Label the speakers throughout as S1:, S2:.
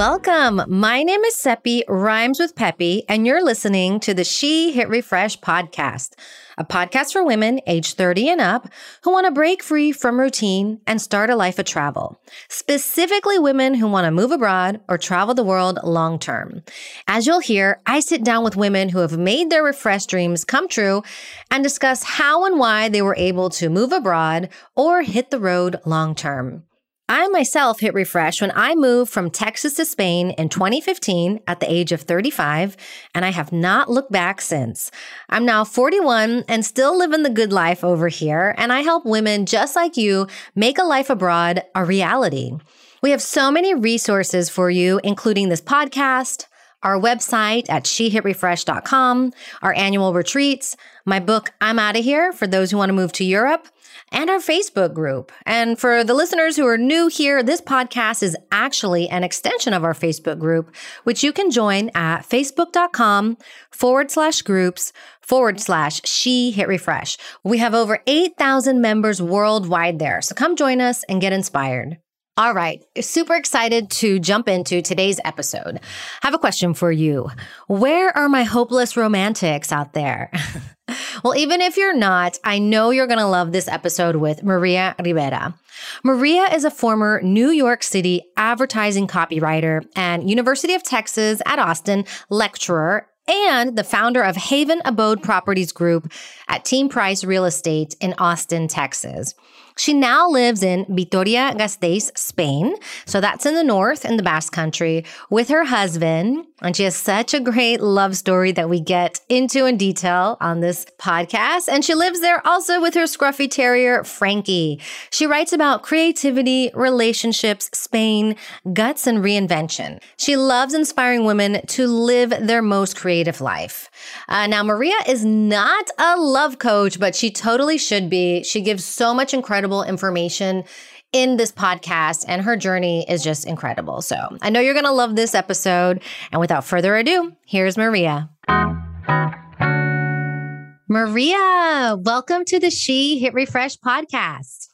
S1: Welcome. My name is Seppi, rhymes with Peppy, and you're listening to the She Hit Refresh podcast, a podcast for women age 30 and up who want to break free from routine and start a life of travel, specifically women who want to move abroad or travel the world long term. As you'll hear, I sit down with women who have made their refresh dreams come true and discuss how and why they were able to move abroad or hit the road long term. I myself hit refresh when I moved from Texas to Spain in 2015 at the age of 35, and I have not looked back since. I'm now 41 and still living the good life over here, and I help women just like you make a life abroad a reality. We have so many resources for you, including this podcast, our website at shehitrefresh.com, our annual retreats, my book, I'm Out of Here, for those who want to move to Europe and our Facebook group. And for the listeners who are new here, this podcast is actually an extension of our Facebook group, which you can join at facebook.com forward slash groups forward slash she hit refresh. We have over 8,000 members worldwide there. So come join us and get inspired. All right, super excited to jump into today's episode. I have a question for you. Where are my hopeless romantics out there? well, even if you're not, I know you're going to love this episode with Maria Rivera. Maria is a former New York City advertising copywriter and University of Texas at Austin lecturer and the founder of Haven Abode Properties Group at Team Price Real Estate in Austin, Texas. She now lives in Vitoria Gasteiz, Spain. So that's in the north in the Basque Country with her husband. And she has such a great love story that we get into in detail on this podcast. And she lives there also with her scruffy terrier, Frankie. She writes about creativity, relationships, Spain, guts, and reinvention. She loves inspiring women to live their most creative life. Uh, now, Maria is not a love coach, but she totally should be. She gives so much incredible incredible information in this podcast, and her journey is just incredible. So I know you're going to love this episode. And without further ado, here's Maria. Maria, welcome to the She Hit Refresh podcast.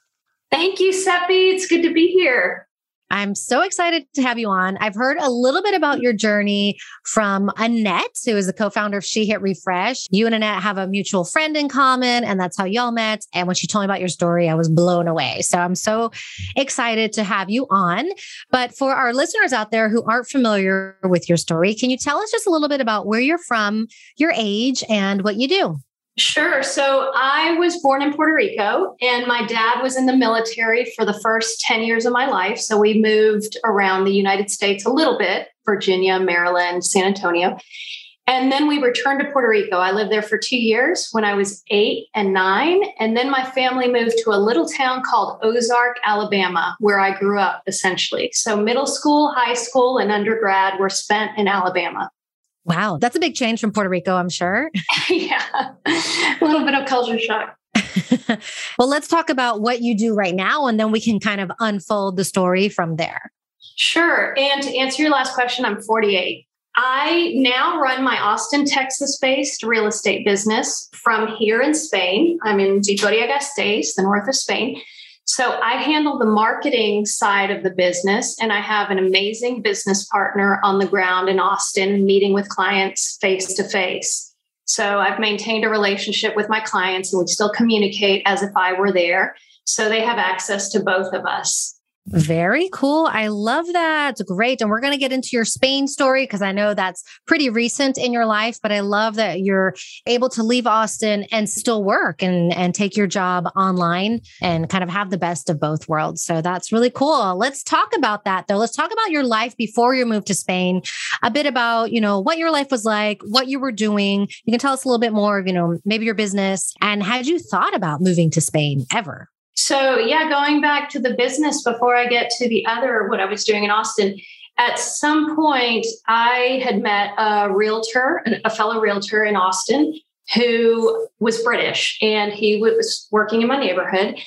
S2: Thank you, Seppi. It's good to be here.
S1: I'm so excited to have you on. I've heard a little bit about your journey from Annette, who is the co founder of She Hit Refresh. You and Annette have a mutual friend in common, and that's how y'all met. And when she told me about your story, I was blown away. So I'm so excited to have you on. But for our listeners out there who aren't familiar with your story, can you tell us just a little bit about where you're from, your age, and what you do?
S2: Sure. So I was born in Puerto Rico, and my dad was in the military for the first 10 years of my life. So we moved around the United States a little bit Virginia, Maryland, San Antonio. And then we returned to Puerto Rico. I lived there for two years when I was eight and nine. And then my family moved to a little town called Ozark, Alabama, where I grew up essentially. So middle school, high school, and undergrad were spent in Alabama.
S1: Wow, that's a big change from Puerto Rico, I'm sure.
S2: yeah, a little bit of culture shock.
S1: well, let's talk about what you do right now, and then we can kind of unfold the story from there.
S2: Sure. And to answer your last question, I'm 48. I now run my Austin, Texas based real estate business from here in Spain. I'm in Vitoria Gasteiz, the north of Spain. So I handle the marketing side of the business, and I have an amazing business partner on the ground in Austin, meeting with clients face to face. So I've maintained a relationship with my clients, and we still communicate as if I were there. So they have access to both of us.
S1: Very cool. I love that. Great. And we're going to get into your Spain story because I know that's pretty recent in your life, but I love that you're able to leave Austin and still work and, and take your job online and kind of have the best of both worlds. So that's really cool. Let's talk about that though. Let's talk about your life before you moved to Spain, a bit about, you know, what your life was like, what you were doing. You can tell us a little bit more of, you know, maybe your business and had you thought about moving to Spain ever?
S2: So, yeah, going back to the business before I get to the other, what I was doing in Austin, at some point I had met a realtor, a fellow realtor in Austin who was British and he was working in my neighborhood.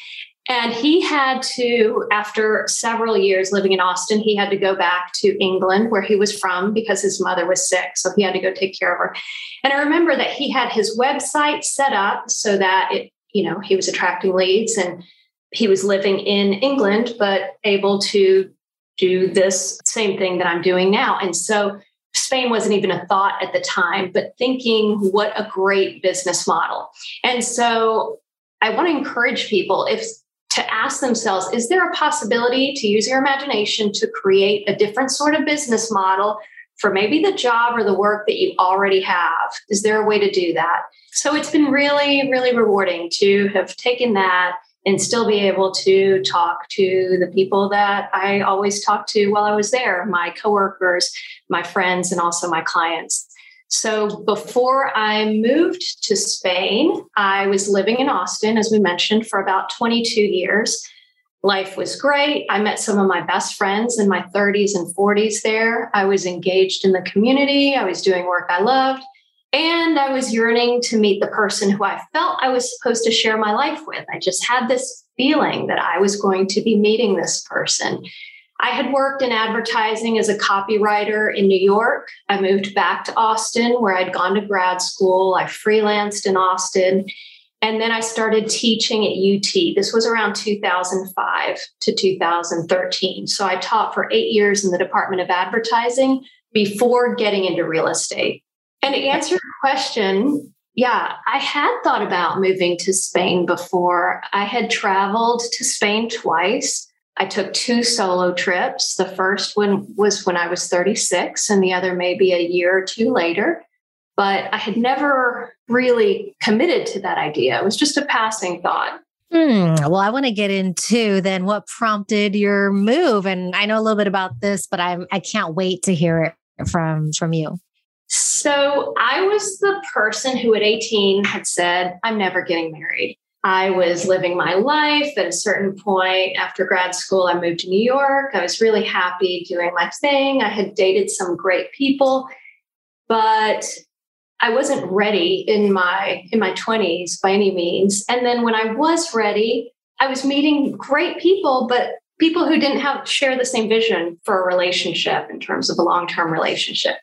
S2: And he had to, after several years living in Austin, he had to go back to England where he was from because his mother was sick. So he had to go take care of her. And I remember that he had his website set up so that it, you know, he was attracting leads and he was living in England, but able to do this same thing that I'm doing now. And so Spain wasn't even a thought at the time, but thinking what a great business model. And so I want to encourage people if to ask themselves is there a possibility to use your imagination to create a different sort of business model for maybe the job or the work that you already have? Is there a way to do that? So it's been really, really rewarding to have taken that and still be able to talk to the people that I always talked to while I was there my coworkers, my friends, and also my clients. So before I moved to Spain, I was living in Austin, as we mentioned, for about 22 years. Life was great. I met some of my best friends in my 30s and 40s there. I was engaged in the community. I was doing work I loved. And I was yearning to meet the person who I felt I was supposed to share my life with. I just had this feeling that I was going to be meeting this person. I had worked in advertising as a copywriter in New York. I moved back to Austin where I'd gone to grad school. I freelanced in Austin. And then I started teaching at UT. This was around 2005 to 2013. So I taught for eight years in the Department of Advertising before getting into real estate. And to answer your question, yeah, I had thought about moving to Spain before. I had traveled to Spain twice. I took two solo trips. The first one was when I was 36, and the other maybe a year or two later. But I had never really committed to that idea. It was just a passing thought.
S1: Hmm. Well, I want to get into then what prompted your move, and I know a little bit about this, but I'm I can't wait to hear it from from you.
S2: So I was the person who at 18 had said, I'm never getting married. I was living my life at a certain point after grad school. I moved to New York. I was really happy doing my thing. I had dated some great people, but I wasn't ready in my in my 20s by any means. And then when I was ready, I was meeting great people, but people who didn't have share the same vision for a relationship in terms of a long-term relationship.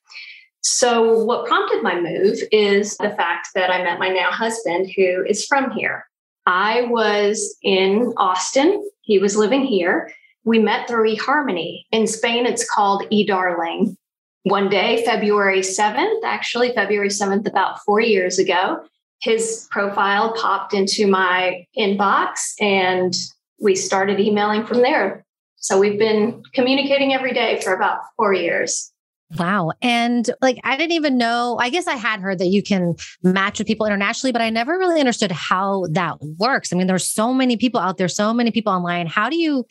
S2: So, what prompted my move is the fact that I met my now husband, who is from here. I was in Austin, he was living here. We met through eHarmony. In Spain, it's called eDarling. One day, February 7th, actually, February 7th, about four years ago, his profile popped into my inbox and we started emailing from there. So we've been communicating every day for about four years.
S1: Wow. And like, I didn't even know, I guess I had heard that you can match with people internationally, but I never really understood how that works. I mean, there's so many people out there, so many people online. How do you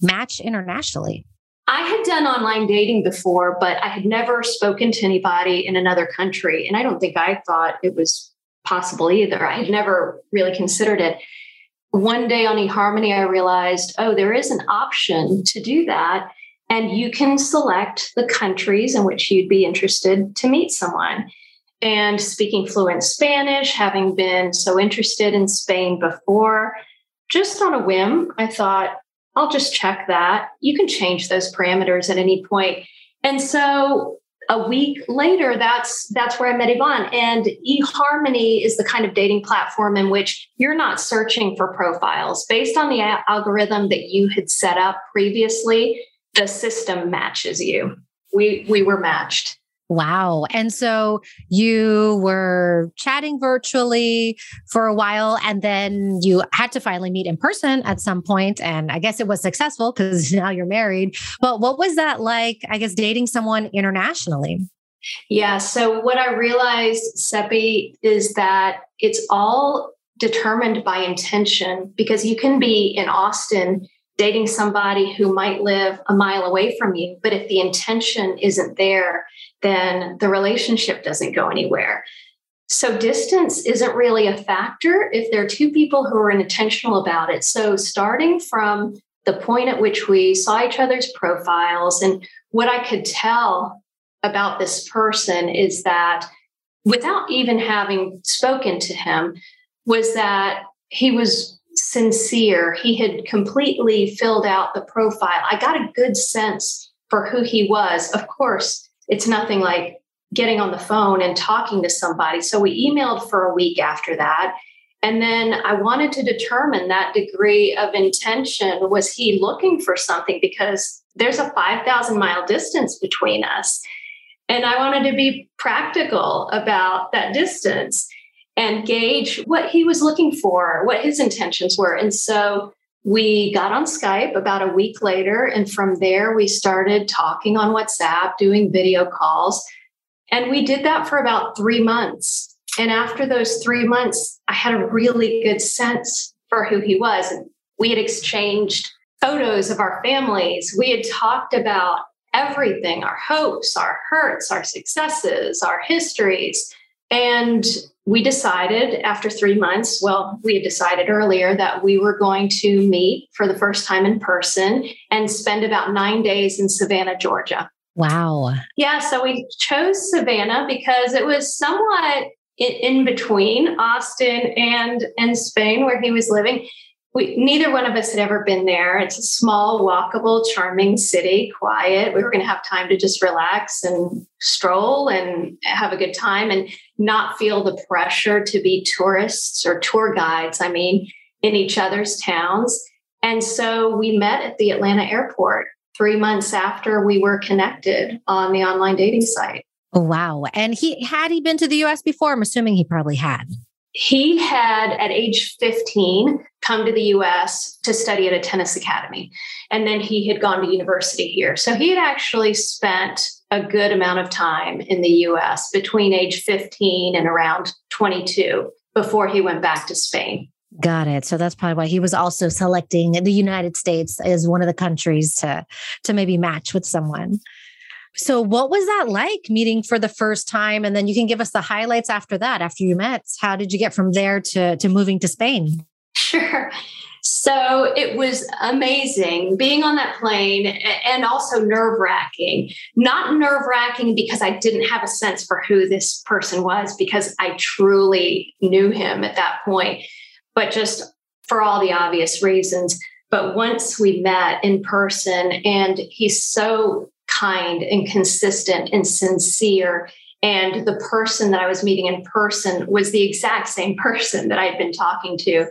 S1: match internationally?
S2: I had done online dating before, but I had never spoken to anybody in another country. And I don't think I thought it was possible either. I had never really considered it. One day on eHarmony, I realized, oh, there is an option to do that and you can select the countries in which you'd be interested to meet someone. And speaking fluent Spanish, having been so interested in Spain before, just on a whim, I thought, I'll just check that. You can change those parameters at any point. And so a week later, that's that's where I met Yvonne. And eHarmony is the kind of dating platform in which you're not searching for profiles based on the algorithm that you had set up previously the system matches you. We we were matched.
S1: Wow. And so you were chatting virtually for a while and then you had to finally meet in person at some point and I guess it was successful cuz now you're married. But what was that like I guess dating someone internationally?
S2: Yeah, so what I realized Seppi is that it's all determined by intention because you can be in Austin dating somebody who might live a mile away from you. But if the intention isn't there, then the relationship doesn't go anywhere. So distance isn't really a factor if there are two people who are intentional about it. So starting from the point at which we saw each other's profiles and what I could tell about this person is that without even having spoken to him was that he was sincere. He had completely filled out the profile. I got a good sense for who he was. Of course, it's nothing like getting on the phone and talking to somebody. So we emailed for a week after that. And then I wanted to determine that degree of intention. Was he looking for something? Because there's a 5,000 mile distance between us. And I wanted to be practical about that distance and gauge what he was looking for, what his intentions were. And so we got on Skype about a week later. And from there, we started talking on WhatsApp, doing video calls. And we did that for about three months. And after those three months, I had a really good sense for who he was. And we had exchanged photos of our families. We had talked about everything our hopes, our hurts, our successes, our histories. And we decided after three months, well, we had decided earlier that we were going to meet for the first time in person and spend about nine days in Savannah, Georgia.
S1: Wow.
S2: Yeah. So we chose Savannah because it was somewhat in between Austin and, and Spain, where he was living we neither one of us had ever been there. It's a small, walkable, charming city, quiet. We were going to have time to just relax and stroll and have a good time and not feel the pressure to be tourists or tour guides, I mean, in each other's towns. And so we met at the Atlanta airport three months after we were connected on the online dating site.
S1: Wow. And he had he been to the US before? I'm assuming he probably had
S2: he had at age 15 come to the US to study at a tennis academy. And then he had gone to university here. So he had actually spent a good amount of time in the US between age 15 and around 22 before he went back to Spain.
S1: Got it. So that's probably why he was also selecting the United States as one of the countries to to maybe match with someone. So, what was that like meeting for the first time? And then you can give us the highlights after that, after you met. How did you get from there to, to moving to Spain?
S2: Sure. So it was amazing being on that plane and also nerve wracking. Not nerve wracking because I didn't have a sense for who this person was, because I truly knew him at that point, but just for all the obvious reasons. But once we met in person, and he's so kind and consistent and sincere. And the person that I was meeting in person was the exact same person that I'd been talking to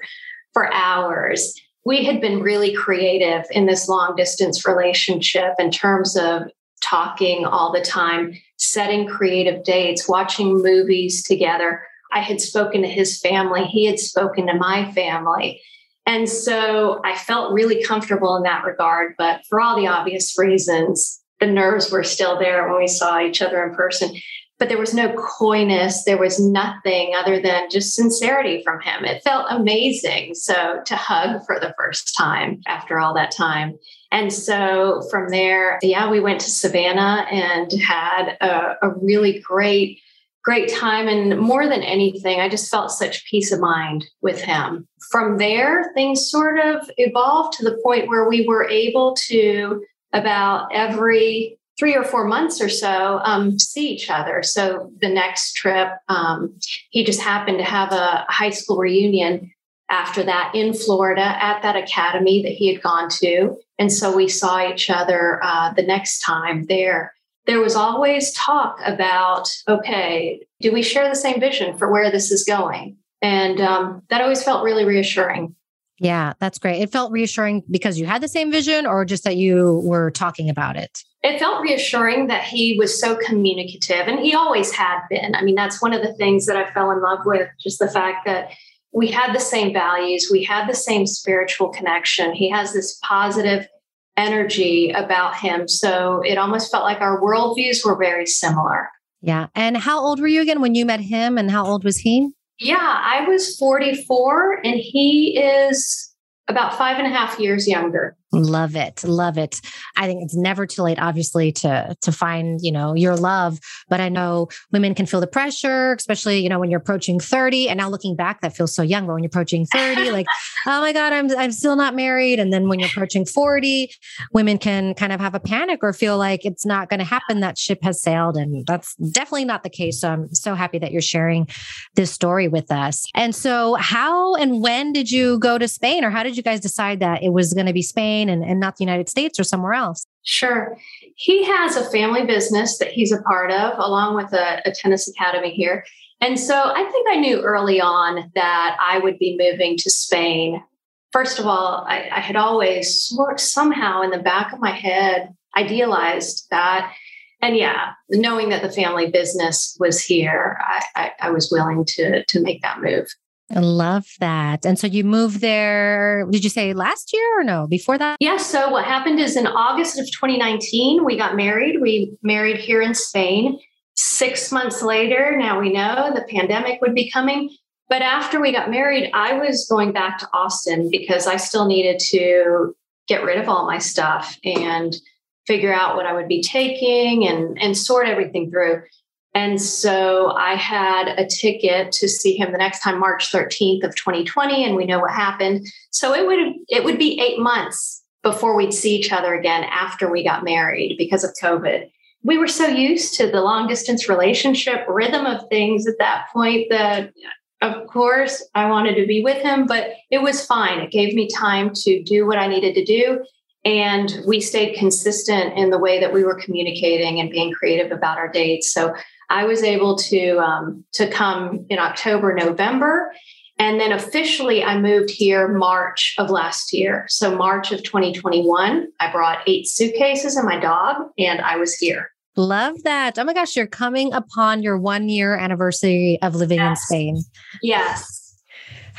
S2: for hours. We had been really creative in this long distance relationship in terms of talking all the time, setting creative dates, watching movies together. I had spoken to his family, he had spoken to my family. And so I felt really comfortable in that regard. But for all the obvious reasons, the nerves were still there when we saw each other in person but there was no coyness there was nothing other than just sincerity from him. It felt amazing. So to hug for the first time after all that time. And so from there yeah we went to savannah and had a, a really great great time. And more than anything i just felt such peace of mind with him. From there things sort of evolved to the point where we were able to about every three or four months or so um, see each other. So the next trip, um, he just happened to have a high school reunion after that in Florida at that academy that he had gone to. And so we saw each other uh, the next time there. There was always talk about, okay, do we share the same vision for where this is going? And um, that always felt really reassuring.
S1: Yeah, that's great. It felt reassuring because you had the same vision or just that you were talking about it?
S2: It felt reassuring that he was so communicative and he always had been. I mean, that's one of the things that I fell in love with, just the fact that we had the same values, we had the same spiritual connection. He has this positive energy about him. So it almost felt like our worldviews were very similar.
S1: Yeah. And how old were you again when you met him and how old was he?
S2: Yeah, I was 44 and he is about five and a half years younger.
S1: Love it. Love it. I think it's never too late, obviously, to to find, you know, your love. But I know women can feel the pressure, especially, you know, when you're approaching 30. And now looking back, that feels so young. But when you're approaching 30, like, oh my God, I'm I'm still not married. And then when you're approaching 40, women can kind of have a panic or feel like it's not going to happen. That ship has sailed. And that's definitely not the case. So I'm so happy that you're sharing this story with us. And so how and when did you go to Spain or how did you guys decide that it was going to be Spain? And, and not the United States or somewhere else?
S2: Sure. He has a family business that he's a part of, along with a, a tennis academy here. And so I think I knew early on that I would be moving to Spain. First of all, I, I had always somehow in the back of my head idealized that. And yeah, knowing that the family business was here, I, I, I was willing to to make that move.
S1: I love that. And so you moved there, did you say last year or no? Before that?
S2: Yes. Yeah, so what happened is in August of 2019, we got married. We married here in Spain. Six months later, now we know the pandemic would be coming. But after we got married, I was going back to Austin because I still needed to get rid of all my stuff and figure out what I would be taking and, and sort everything through. And so I had a ticket to see him the next time, March 13th of 2020, and we know what happened. So it would it would be eight months before we'd see each other again after we got married because of COVID. We were so used to the long distance relationship rhythm of things at that point that of course I wanted to be with him, but it was fine. It gave me time to do what I needed to do. And we stayed consistent in the way that we were communicating and being creative about our dates. So I was able to um, to come in October, November, and then officially I moved here March of last year. So March of 2021, I brought eight suitcases and my dog, and I was here.
S1: Love that. Oh my gosh, you're coming upon your one year anniversary of living yes. in Spain.
S2: Yes.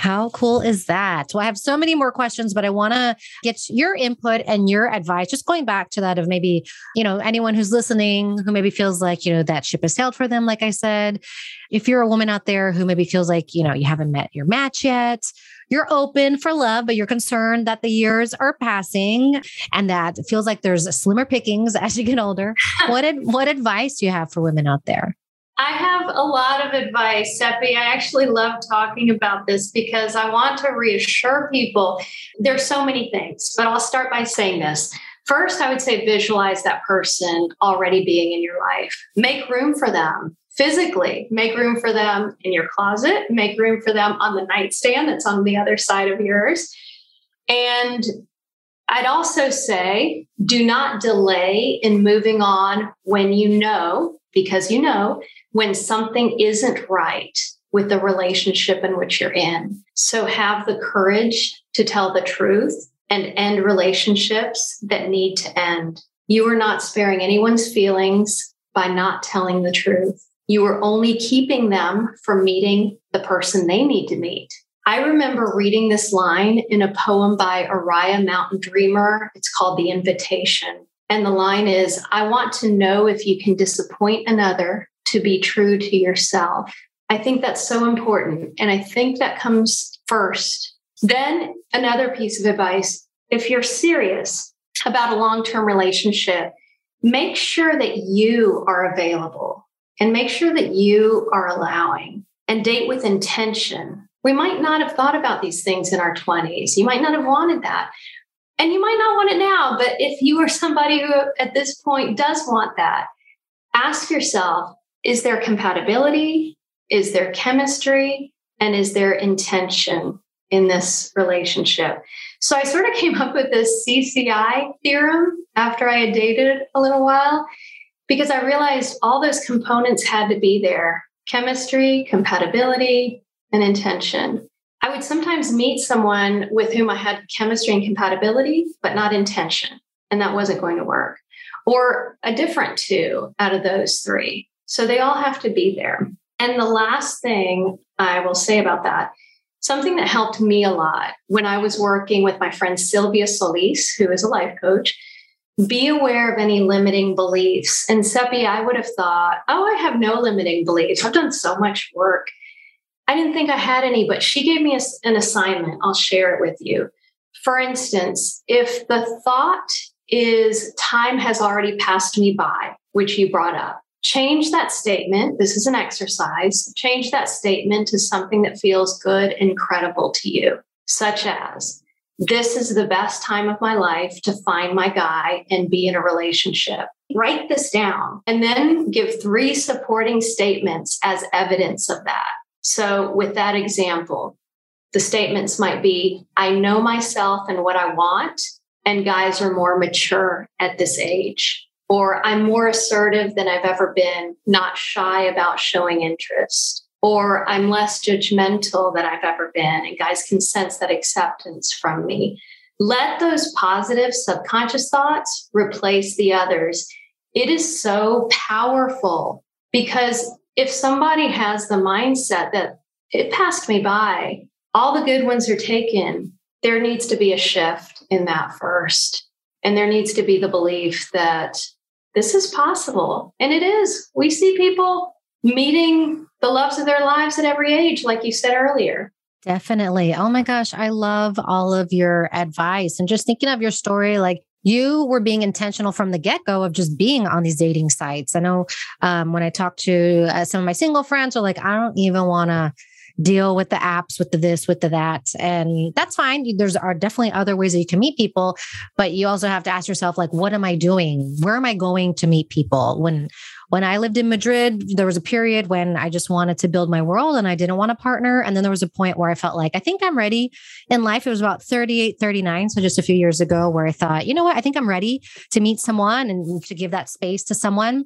S1: How cool is that? Well, I have so many more questions, but I want to get your input and your advice. Just going back to that of maybe, you know, anyone who's listening who maybe feels like, you know, that ship has sailed for them, like I said. If you're a woman out there who maybe feels like, you know, you haven't met your match yet, you're open for love, but you're concerned that the years are passing and that it feels like there's slimmer pickings as you get older. what ad- what advice do you have for women out there?
S2: I have a lot of advice, Seppi. I actually love talking about this because I want to reassure people. There's so many things, but I'll start by saying this. First, I would say visualize that person already being in your life. Make room for them physically. Make room for them in your closet. Make room for them on the nightstand that's on the other side of yours. And I'd also say do not delay in moving on when you know, because you know when something isn't right with the relationship in which you're in. So have the courage to tell the truth and end relationships that need to end. You are not sparing anyone's feelings by not telling the truth. You are only keeping them from meeting the person they need to meet. I remember reading this line in a poem by Oriah Mountain Dreamer. It's called The Invitation. And the line is I want to know if you can disappoint another to be true to yourself. I think that's so important. And I think that comes first. Then, another piece of advice if you're serious about a long term relationship, make sure that you are available and make sure that you are allowing and date with intention. We might not have thought about these things in our 20s. You might not have wanted that. And you might not want it now, but if you are somebody who at this point does want that, ask yourself is there compatibility? Is there chemistry? And is there intention in this relationship? So I sort of came up with this CCI theorem after I had dated a little while because I realized all those components had to be there chemistry, compatibility, and intention. I would sometimes meet someone with whom I had chemistry and compatibility, but not intention, and that wasn't going to work. Or a different two out of those three. So they all have to be there. And the last thing I will say about that, something that helped me a lot when I was working with my friend Sylvia Solis, who is a life coach, be aware of any limiting beliefs. And Seppi, I would have thought, oh, I have no limiting beliefs. I've done so much work. I didn't think I had any, but she gave me a, an assignment. I'll share it with you. For instance, if the thought is time has already passed me by, which you brought up, change that statement. This is an exercise. Change that statement to something that feels good and credible to you, such as, this is the best time of my life to find my guy and be in a relationship. Write this down and then give three supporting statements as evidence of that. So, with that example, the statements might be I know myself and what I want, and guys are more mature at this age or I'm more assertive than I've ever been, not shy about showing interest. or I'm less judgmental than I've ever been, and guys can sense that acceptance from me. Let those positive subconscious thoughts replace the others. It is so powerful because if somebody has the mindset that it passed me by, all the good ones are taken, there needs to be a shift in that first. And there needs to be the belief that this is possible. And it is. We see people meeting the loves of their lives at every age, like you said earlier.
S1: Definitely. Oh my gosh, I love all of your advice and just thinking of your story like you were being intentional from the get go of just being on these dating sites. I know um, when I talk to uh, some of my single friends, are like, I don't even want to deal with the apps, with the this, with the that. And that's fine. There's are definitely other ways that you can meet people, but you also have to ask yourself, like, what am I doing? Where am I going to meet people? When when I lived in Madrid, there was a period when I just wanted to build my world and I didn't want a partner. And then there was a point where I felt like, I think I'm ready in life. It was about 38, 39. So just a few years ago, where I thought, you know what? I think I'm ready to meet someone and to give that space to someone.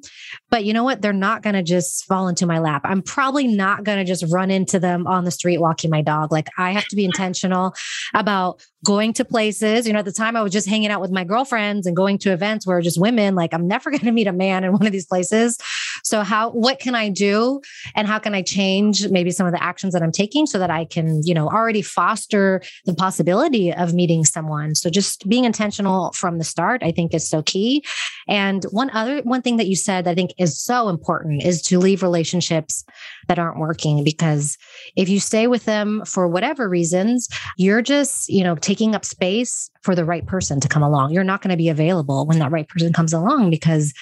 S1: But you know what? They're not going to just fall into my lap. I'm probably not going to just run into them on the street walking my dog. Like I have to be intentional about going to places. You know, at the time I was just hanging out with my girlfriends and going to events where just women, like I'm never going to meet a man in one of these places. So how what can I do and how can I change maybe some of the actions that I'm taking so that I can, you know, already foster the possibility of meeting someone. So just being intentional from the start I think is so key. And one other one thing that you said that I think is so important is to leave relationships that aren't working because if you stay with them for whatever reasons, you're just, you know, taking up space for the right person to come along. You're not going to be available when that right person comes along because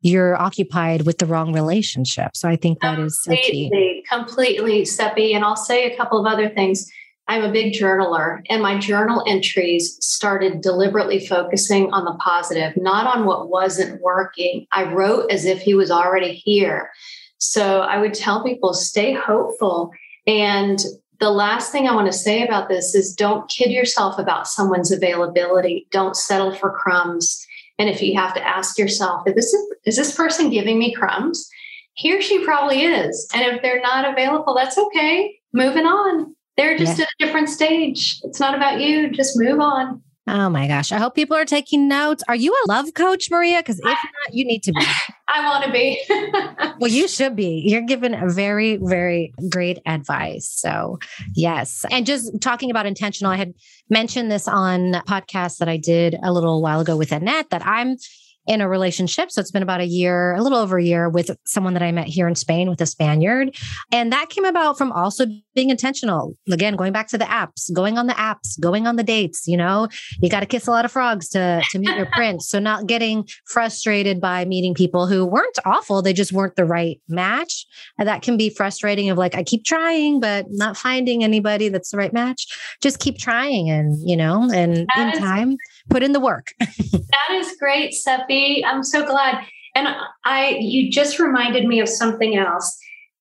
S1: you're occupied with the wrong relationship. So I think that is so key.
S2: Completely, Seppi. And I'll say a couple of other things. I'm a big journaler, and my journal entries started deliberately focusing on the positive, not on what wasn't working. I wrote as if he was already here. So I would tell people stay hopeful. And the last thing I want to say about this is don't kid yourself about someone's availability. Don't settle for crumbs. And if you have to ask yourself, is this, is this person giving me crumbs? He or she probably is. And if they're not available, that's okay. Moving on. They're just yeah. at a different stage. It's not about you. Just move on.
S1: Oh my gosh. I hope people are taking notes. Are you a love coach, Maria? Because if not, you need to be.
S2: I want to be.
S1: well, you should be. You're given a very, very great advice. So, yes. And just talking about intentional, I had mentioned this on a podcast that I did a little while ago with Annette that I'm in a relationship. So it's been about a year, a little over a year with someone that I met here in Spain with a Spaniard. And that came about from also being intentional. Again, going back to the apps, going on the apps, going on the dates, you know, you got to kiss a lot of frogs to, to meet your prince. So not getting frustrated by meeting people who weren't awful. They just weren't the right match. And that can be frustrating of like, I keep trying, but not finding anybody that's the right match. Just keep trying and, you know, and that in time put in the work.
S2: that is great, Seppi. I'm so glad. And I, you just reminded me of something else.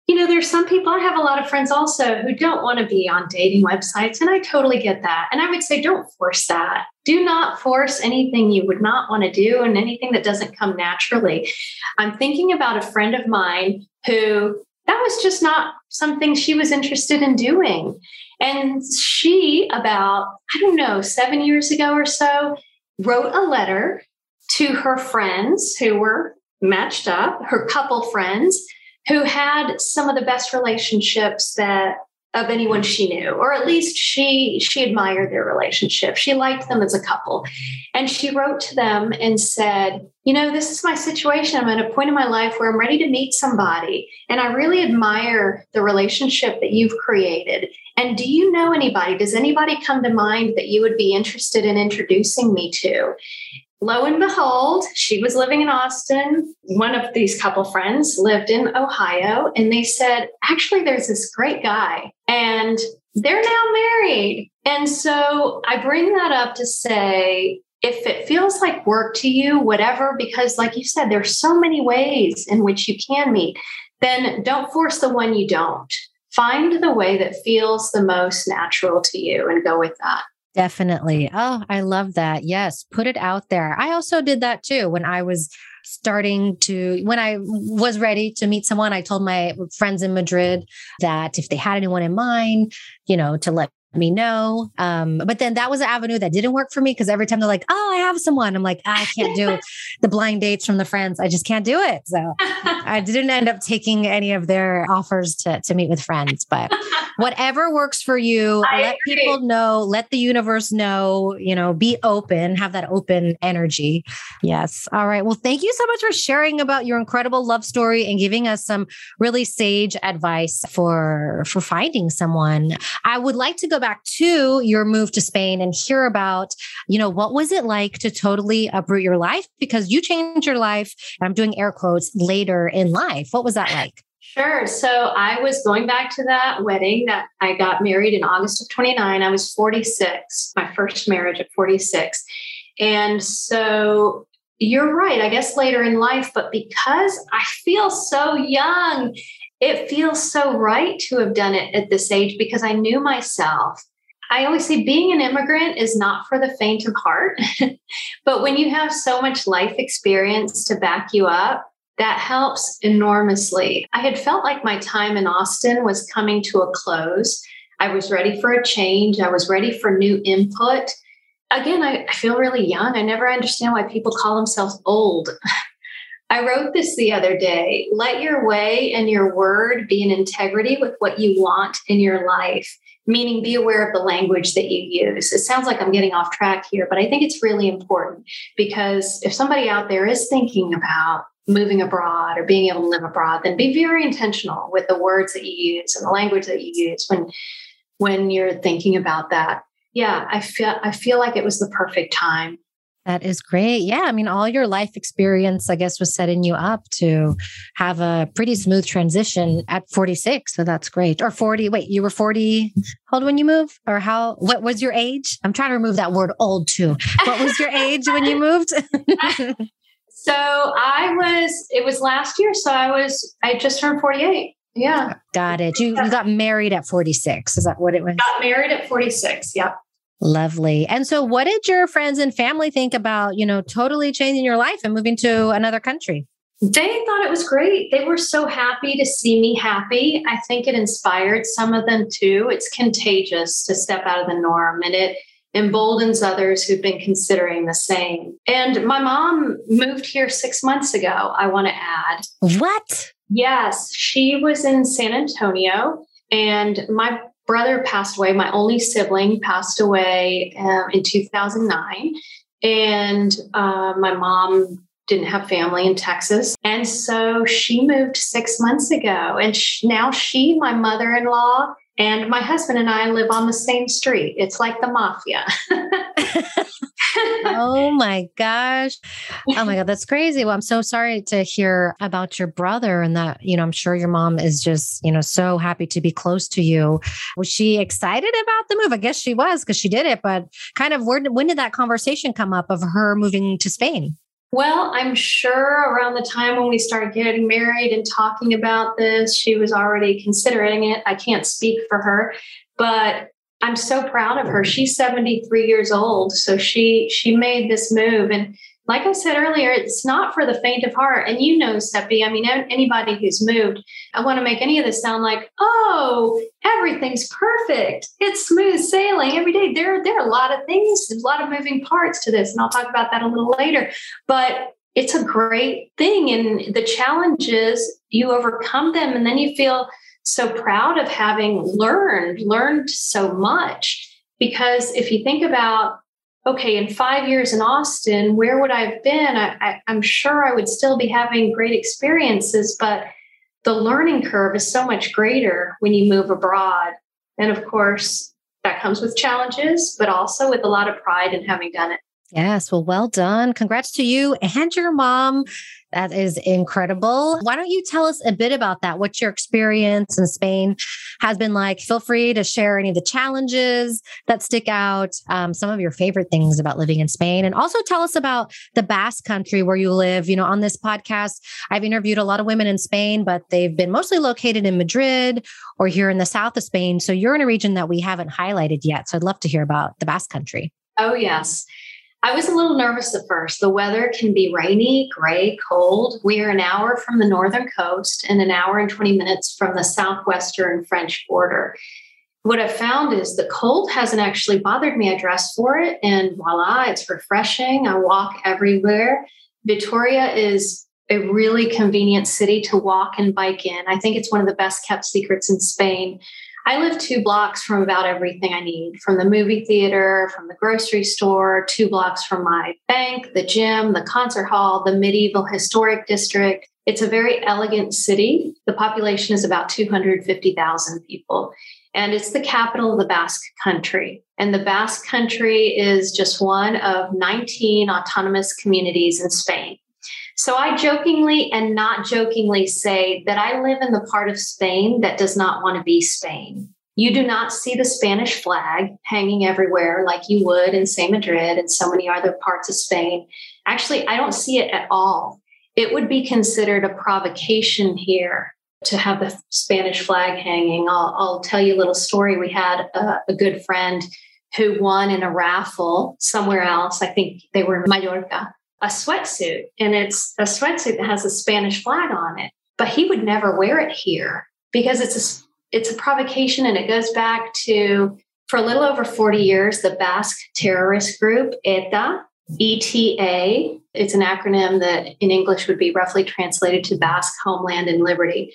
S2: You know, there's some people, I have a lot of friends also who don't want to be on dating websites, and I totally get that. And I would say, don't force that. Do not force anything you would not want to do and anything that doesn't come naturally. I'm thinking about a friend of mine who that was just not something she was interested in doing. And she, about, I don't know, seven years ago or so, wrote a letter to her friends who were matched up, her couple friends who had some of the best relationships that of anyone she knew or at least she she admired their relationship. She liked them as a couple. And she wrote to them and said you know this is my situation. I'm at a point in my life where i'm ready to meet somebody and i really admire the relationship that you've created. And do you know anybody? Does anybody come to mind that you would be interested in introducing me to lo and behold, she was living in Austin. One of these couple friends lived in Ohio, and they said, actually, there's this great guy, and they're now married. And so I bring that up to say, if it feels like work to you, whatever, because like you said, there's so many ways in which you can meet, then don't force the one you don't. Find the way that feels the most natural to you and go with that.
S1: Definitely. Oh, I love that. Yes, put it out there. I also did that too when I was starting to, when I was ready to meet someone, I told my friends in Madrid that if they had anyone in mind, you know, to let me know. Um, but then that was an avenue that didn't work for me because every time they're like, "Oh, I have someone," I'm like, "I can't do the blind dates from the friends. I just can't do it." So I didn't end up taking any of their offers to to meet with friends. But whatever works for you, I let agree. people know, let the universe know. You know, be open, have that open energy. Yes. All right. Well, thank you so much for sharing about your incredible love story and giving us some really sage advice for for finding someone. I would like to go back to your move to Spain and hear about, you know, what was it like to totally uproot your life? Because you changed your life, I'm doing air quotes, later in life. What was that like?
S2: Sure. So I was going back to that wedding that I got married in August of 29. I was 46, my first marriage at 46. And so you're right, I guess later in life, but because I feel so young it feels so right to have done it at this age because I knew myself. I always say being an immigrant is not for the faint of heart. but when you have so much life experience to back you up, that helps enormously. I had felt like my time in Austin was coming to a close. I was ready for a change, I was ready for new input. Again, I, feel really young. I never understand why people call themselves old. I wrote this the other day. Let your way and your word be in integrity with what you want in your life, meaning be aware of the language that you use. It sounds like I'm getting off track here, but I think it's really important because if somebody out there is thinking about moving abroad or being able to live abroad, then be very intentional with the words that you use and the language that you use when when you're thinking about that. Yeah, I feel I feel like it was the perfect time
S1: that is great. Yeah. I mean, all your life experience, I guess, was setting you up to have a pretty smooth transition at 46. So that's great. Or 40. Wait, you were 40 how old when you moved? Or how, what was your age? I'm trying to remove that word old too. What was your age when you moved?
S2: so I was, it was last year. So I was, I just turned 48. Yeah.
S1: Got it. You, you got married at 46. Is that what it was?
S2: Got married at 46. Yep.
S1: Lovely. And so what did your friends and family think about, you know, totally changing your life and moving to another country?
S2: They thought it was great. They were so happy to see me happy. I think it inspired some of them too. It's contagious to step out of the norm and it emboldens others who've been considering the same. And my mom moved here six months ago, I want to add.
S1: What?
S2: Yes, she was in San Antonio and my brother passed away. My only sibling passed away um, in 2009. And uh, my mom didn't have family in Texas. And so she moved six months ago. And now she, my mother in law, and my husband and I live on the same street. It's like the mafia.
S1: oh my gosh. Oh my God, that's crazy. Well, I'm so sorry to hear about your brother and that, you know, I'm sure your mom is just, you know, so happy to be close to you. Was she excited about the move? I guess she was because she did it, but kind of where, when did that conversation come up of her moving to Spain?
S2: Well, I'm sure around the time when we started getting married and talking about this, she was already considering it. I can't speak for her, but I'm so proud of her. Mm-hmm. She's 73 years old, so she she made this move and like I said earlier, it's not for the faint of heart. And you know, Seppi, I mean, anybody who's moved, I want to make any of this sound like, oh, everything's perfect. It's smooth sailing every day. There, there are a lot of things, there's a lot of moving parts to this. And I'll talk about that a little later. But it's a great thing. And the challenges, you overcome them, and then you feel so proud of having learned, learned so much. Because if you think about, okay, in five years in Austin, where would I have been? I, am sure I would still be having great experiences, but the learning curve is so much greater when you move abroad. And of course, that comes with challenges, but also with a lot of pride in having done it.
S1: Yes. Well, well done. Congrats to you and your mom. That is incredible. Why don't you tell us a bit about that? What your experience in Spain has been like? Feel free to share any of the challenges that stick out, um, some of your favorite things about living in Spain, and also tell us about the Basque country where you live. You know, on this podcast, I've interviewed a lot of women in Spain, but they've been mostly located in Madrid or here in the south of Spain. So you're in a region that we haven't highlighted yet. So I'd love to hear about the Basque country.
S2: Oh, yes. I was a little nervous at first. The weather can be rainy, gray, cold. We are an hour from the northern coast and an hour and 20 minutes from the southwestern French border. What I've found is the cold hasn't actually bothered me. I dress for it and voila, it's refreshing. I walk everywhere. Vitoria is a really convenient city to walk and bike in. I think it's one of the best kept secrets in Spain. I live two blocks from about everything I need from the movie theater, from the grocery store, two blocks from my bank, the gym, the concert hall, the medieval historic district. It's a very elegant city. The population is about 250,000 people, and it's the capital of the Basque country. And the Basque country is just one of 19 autonomous communities in Spain. So I jokingly and not jokingly say that I live in the part of Spain that does not want to be Spain. You do not see the Spanish flag hanging everywhere like you would in, say, Madrid and so many other parts of Spain. Actually, I don't see it at all. It would be considered a provocation here to have the Spanish flag hanging. I'll, I'll tell you a little story. We had a, a good friend who won in a raffle somewhere else. I think they were in Mallorca a sweatsuit and it's a sweatsuit that has a Spanish flag on it, but he would never wear it here because it's a it's a provocation and it goes back to for a little over 40 years the Basque terrorist group ETA ETA it's an acronym that in English would be roughly translated to Basque Homeland and Liberty.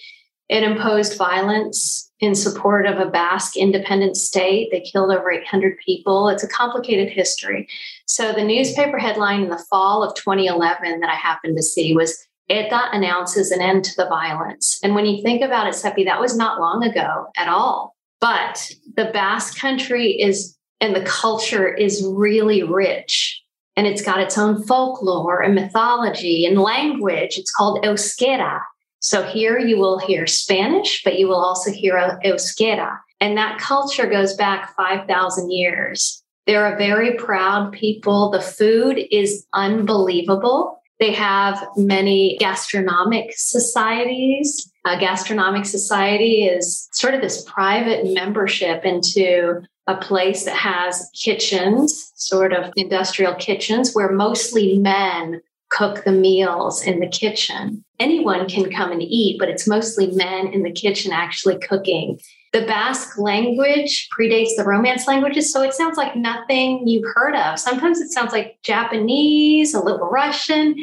S2: It imposed violence in support of a Basque independent state. They killed over 800 people. It's a complicated history. So, the newspaper headline in the fall of 2011 that I happened to see was ETA announces an end to the violence. And when you think about it, Seppi, that was not long ago at all. But the Basque country is, and the culture is really rich. And it's got its own folklore and mythology and language. It's called Euskera. So here you will hear Spanish, but you will also hear Euskera. And that culture goes back 5,000 years. They're a very proud people. The food is unbelievable. They have many gastronomic societies. A gastronomic society is sort of this private membership into a place that has kitchens, sort of industrial kitchens, where mostly men cook the meals in the kitchen. Anyone can come and eat, but it's mostly men in the kitchen actually cooking. The Basque language predates the Romance languages, so it sounds like nothing you've heard of. Sometimes it sounds like Japanese, a little Russian.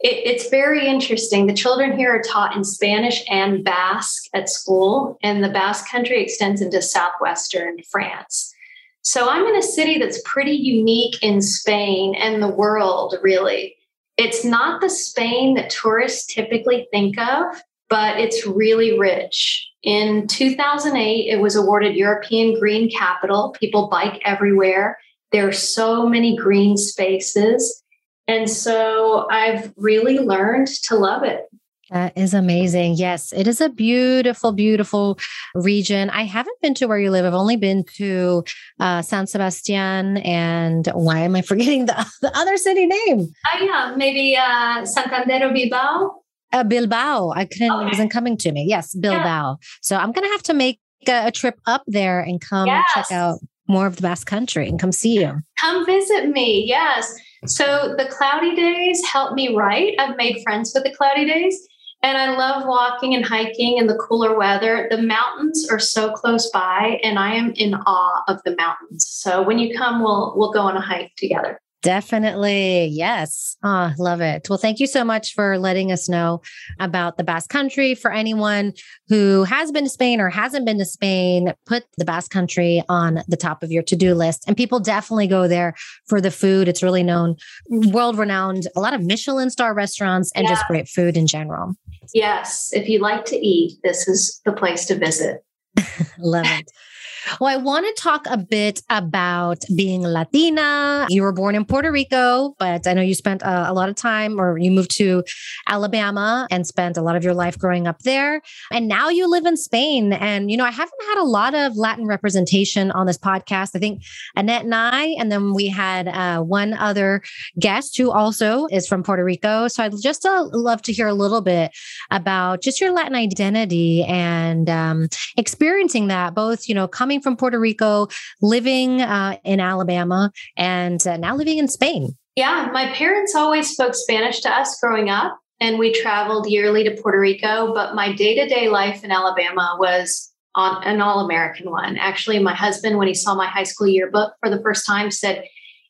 S2: It, it's very interesting. The children here are taught in Spanish and Basque at school, and the Basque country extends into southwestern France. So I'm in a city that's pretty unique in Spain and the world, really. It's not the Spain that tourists typically think of, but it's really rich. In 2008, it was awarded European Green Capital. People bike everywhere. There are so many green spaces. And so I've really learned to love it.
S1: That is amazing. Yes, it is a beautiful, beautiful region. I haven't been to where you live. I've only been to uh, San Sebastian and why am I forgetting the, the other city name?
S2: Oh, yeah, maybe uh, Santander or Bilbao.
S1: Uh, Bilbao. I couldn't, okay. it wasn't coming to me. Yes, Bilbao. Yeah. So I'm going to have to make a, a, trip up there and come yes. check out more of the Basque country and come see you.
S2: Come visit me. Yes. So the cloudy days help me write. I've made friends with the cloudy days. And I love walking and hiking in the cooler weather. The mountains are so close by, and I am in awe of the mountains. So when you come, we'll we'll go on a hike together.
S1: Definitely. Yes. Oh, love it. Well, thank you so much for letting us know about the Basque Country. For anyone who has been to Spain or hasn't been to Spain, put the Basque Country on the top of your to do list. And people definitely go there for the food. It's really known, world renowned, a lot of Michelin star restaurants and yeah. just great food in general.
S2: Yes. If you like to eat, this is the place to visit.
S1: love it. Well, I want to talk a bit about being Latina. You were born in Puerto Rico, but I know you spent a, a, lot of time or you moved to Alabama and spent a lot of your life growing up there. And now you live in Spain. And, you know, I haven't had a lot of Latin representation on this podcast. I think Annette and I, and then we had uh, one other guest who also is from Puerto Rico. So I'd just uh, love to hear a little bit about just your Latin identity and um, experiencing that, both, you know, coming coming from Puerto Rico, living uh, in Alabama, and uh, now living in Spain.
S2: Yeah, my parents always spoke Spanish to us growing up, and we traveled yearly to Puerto Rico. But my day to day life in Alabama was on an all American one. Actually, my husband, when he saw my high school yearbook for the first time, said,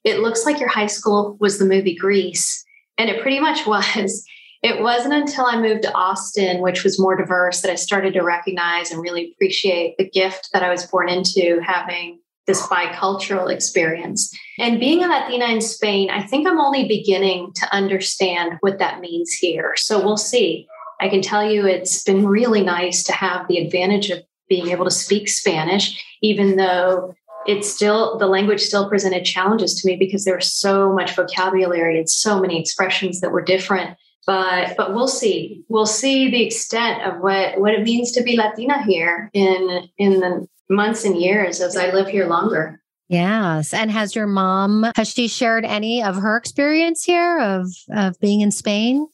S2: It looks like your high school was the movie Grease. And it pretty much was. It wasn't until I moved to Austin, which was more diverse, that I started to recognize and really appreciate the gift that I was born into having this bicultural experience. And being a Latina in Spain, I think I'm only beginning to understand what that means here. So we'll see. I can tell you it's been really nice to have the advantage of being able to speak Spanish, even though it's still the language still presented challenges to me because there was so much vocabulary and so many expressions that were different but but we'll see. We'll see the extent of what what it means to be latina here in in the months and years as i live here longer.
S1: Yes. And has your mom has she shared any of her experience here of of being in spain?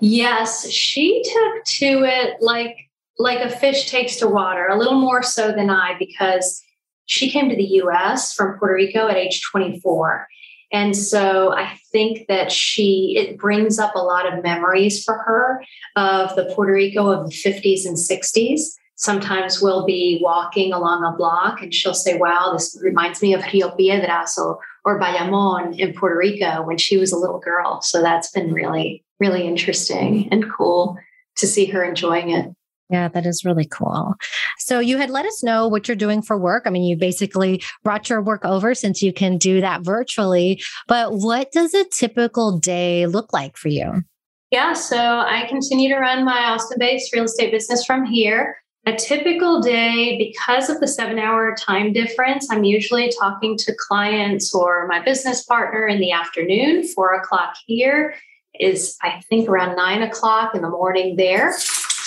S2: Yes. She took to it like like a fish takes to water a little more so than i because she came to the us from puerto rico at age 24 and so I think that she, it brings up a lot of memories for her of the Puerto Rico of the 50s and 60s. Sometimes we'll be walking along a block and she'll say, wow, this reminds me of Rio Piedras or, or Bayamon in Puerto Rico when she was a little girl. So that's been really, really interesting and cool to see her enjoying it.
S1: Yeah, that is really cool. So you had let us know what you're doing for work. I mean, you basically brought your work over since you can do that virtually. But what does a typical day look like for you?
S2: Yeah, so I continue to run my Austin based real estate business from here. A typical day, because of the seven hour time difference, I'm usually talking to clients or my business partner in the afternoon. Four o'clock here is, I think, around nine o'clock in the morning there.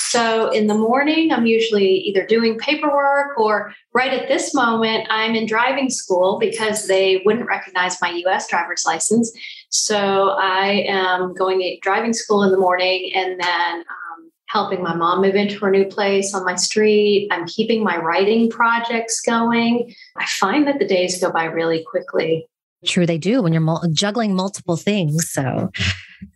S2: So in the morning, I'm usually either doing paperwork or right at this moment, I'm in driving school because they wouldn't recognize my US driver's license. So I am going to driving school in the morning and then um, helping my mom move into her new place on my street. I'm keeping my writing projects going. I find that the days go by really quickly.
S1: True, they do when you're juggling multiple things. So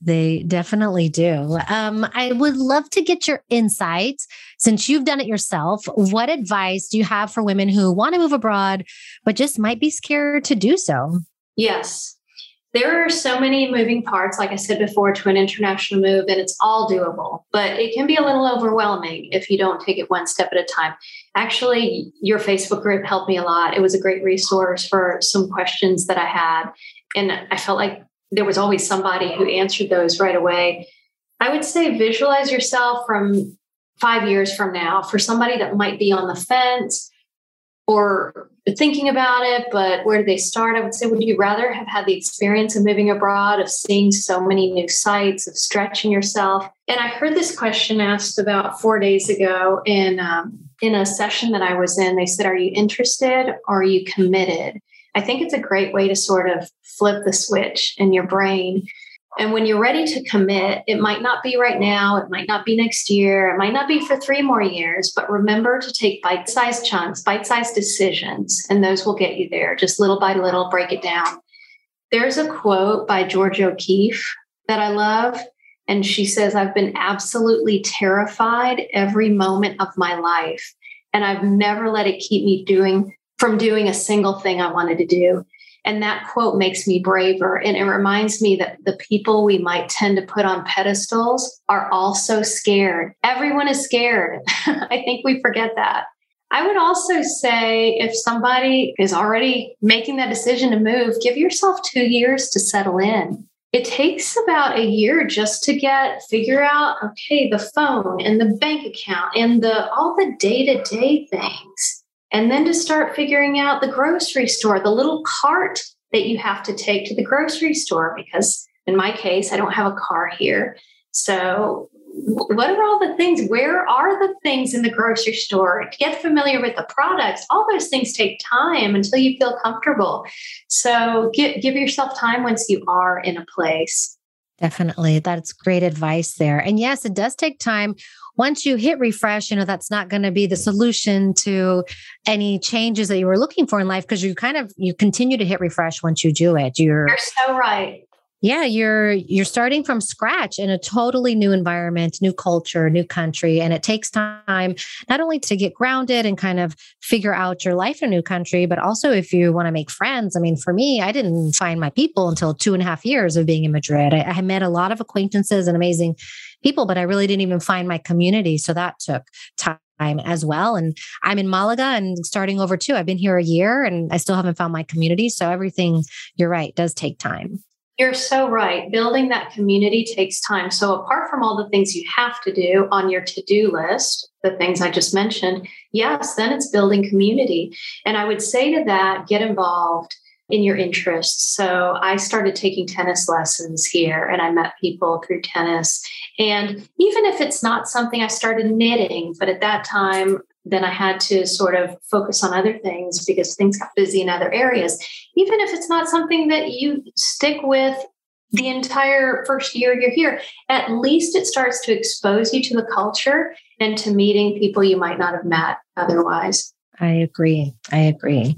S1: they definitely do. Um, I would love to get your insights since you've done it yourself. What advice do you have for women who want to move abroad, but just might be scared to do so?
S2: Yes. There are so many moving parts, like I said before, to an international move, and it's all doable, but it can be a little overwhelming if you don't take it one step at a time. Actually, your Facebook group helped me a lot. It was a great resource for some questions that I had. And I felt like there was always somebody who answered those right away. I would say visualize yourself from five years from now for somebody that might be on the fence or thinking about it, but where do they start? I would say, would you rather have had the experience of moving abroad, of seeing so many new sites, of stretching yourself? And I heard this question asked about four days ago in um, in a session that I was in. They said, "Are you interested or are you committed?" I think it's a great way to sort of flip the switch in your brain. And when you're ready to commit, it might not be right now, it might not be next year, it might not be for three more years, but remember to take bite sized chunks, bite sized decisions, and those will get you there. Just little by little, break it down. There's a quote by Georgia O'Keeffe that I love. And she says, I've been absolutely terrified every moment of my life. And I've never let it keep me doing from doing a single thing I wanted to do. And that quote makes me braver. And it reminds me that the people we might tend to put on pedestals are also scared. Everyone is scared. I think we forget that. I would also say if somebody is already making that decision to move, give yourself two years to settle in. It takes about a year just to get figure out okay the phone and the bank account and the all the day-to-day things and then to start figuring out the grocery store, the little cart that you have to take to the grocery store, because in my case, I don't have a car here. So, what are all the things? Where are the things in the grocery store? Get familiar with the products. All those things take time until you feel comfortable. So, give, give yourself time once you are in a place.
S1: Definitely. That's great advice there. And yes, it does take time. Once you hit refresh, you know, that's not going to be the solution to any changes that you were looking for in life because you kind of you continue to hit refresh once you do it.
S2: You're, You're so right
S1: yeah you're you're starting from scratch in a totally new environment new culture new country and it takes time not only to get grounded and kind of figure out your life in a new country but also if you want to make friends i mean for me i didn't find my people until two and a half years of being in madrid i, I met a lot of acquaintances and amazing people but i really didn't even find my community so that took time as well. And I'm in Malaga and starting over too. I've been here a year and I still haven't found my community. So everything, you're right, does take time.
S2: You're so right. Building that community takes time. So, apart from all the things you have to do on your to do list, the things I just mentioned, yes, then it's building community. And I would say to that, get involved in your interests. So, I started taking tennis lessons here and I met people through tennis. And even if it's not something I started knitting, but at that time, then I had to sort of focus on other things because things got busy in other areas. Even if it's not something that you stick with the entire first year you're here, at least it starts to expose you to the culture and to meeting people you might not have met otherwise.
S1: I agree. I agree.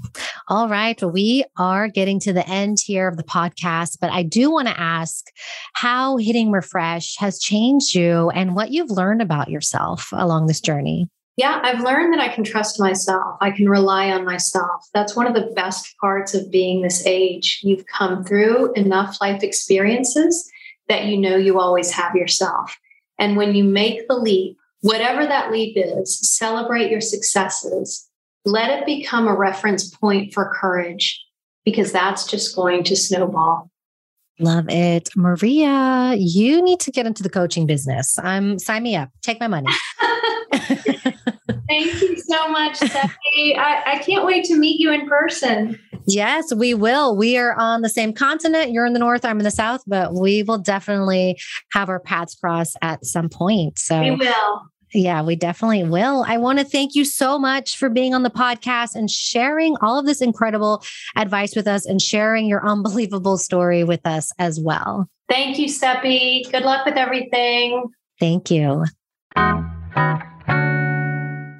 S1: All right. Well, we are getting to the end here of the podcast, but I do want to ask how hitting refresh has changed you and what you've learned about yourself along this journey.
S2: Yeah, I've learned that I can trust myself. I can rely on myself. That's one of the best parts of being this age. You've come through enough life experiences that you know you always have yourself. And when you make the leap, whatever that leap is, celebrate your successes. Let it become a reference point for courage because that's just going to snowball.
S1: Love it. Maria, you need to get into the coaching business. I'm sign me up. Take my money.
S2: Thank you so much, Stephanie. I, I can't wait to meet you in person.
S1: Yes, we will. We are on the same continent. You're in the north, I'm in the south, but we will definitely have our paths cross at some point. So
S2: we will.
S1: Yeah, we definitely will. I want to thank you so much for being on the podcast and sharing all of this incredible advice with us and sharing your unbelievable story with us as well.
S2: Thank you, Seppi. Good luck with everything.
S1: Thank you.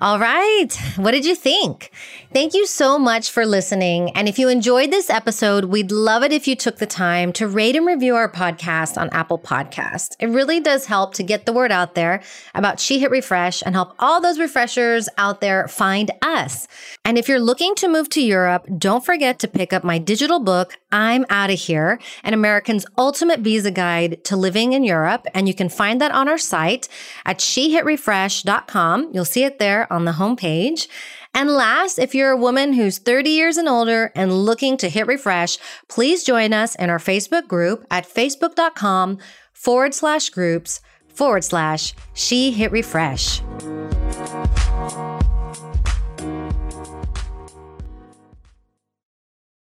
S1: All right. What did you think? Thank you so much for listening. And if you enjoyed this episode, we'd love it if you took the time to rate and review our podcast on Apple Podcast. It really does help to get the word out there about She Hit Refresh and help all those refreshers out there find us. And if you're looking to move to Europe, don't forget to pick up my digital book, I'm Out of Here, an American's ultimate visa guide to living in Europe. And you can find that on our site at shehitrefresh.com. You'll see it there on the homepage. And last, if you're a woman who's 30 years and older and looking to hit refresh, please join us in our Facebook group at facebook.com forward slash groups forward slash she hit refresh.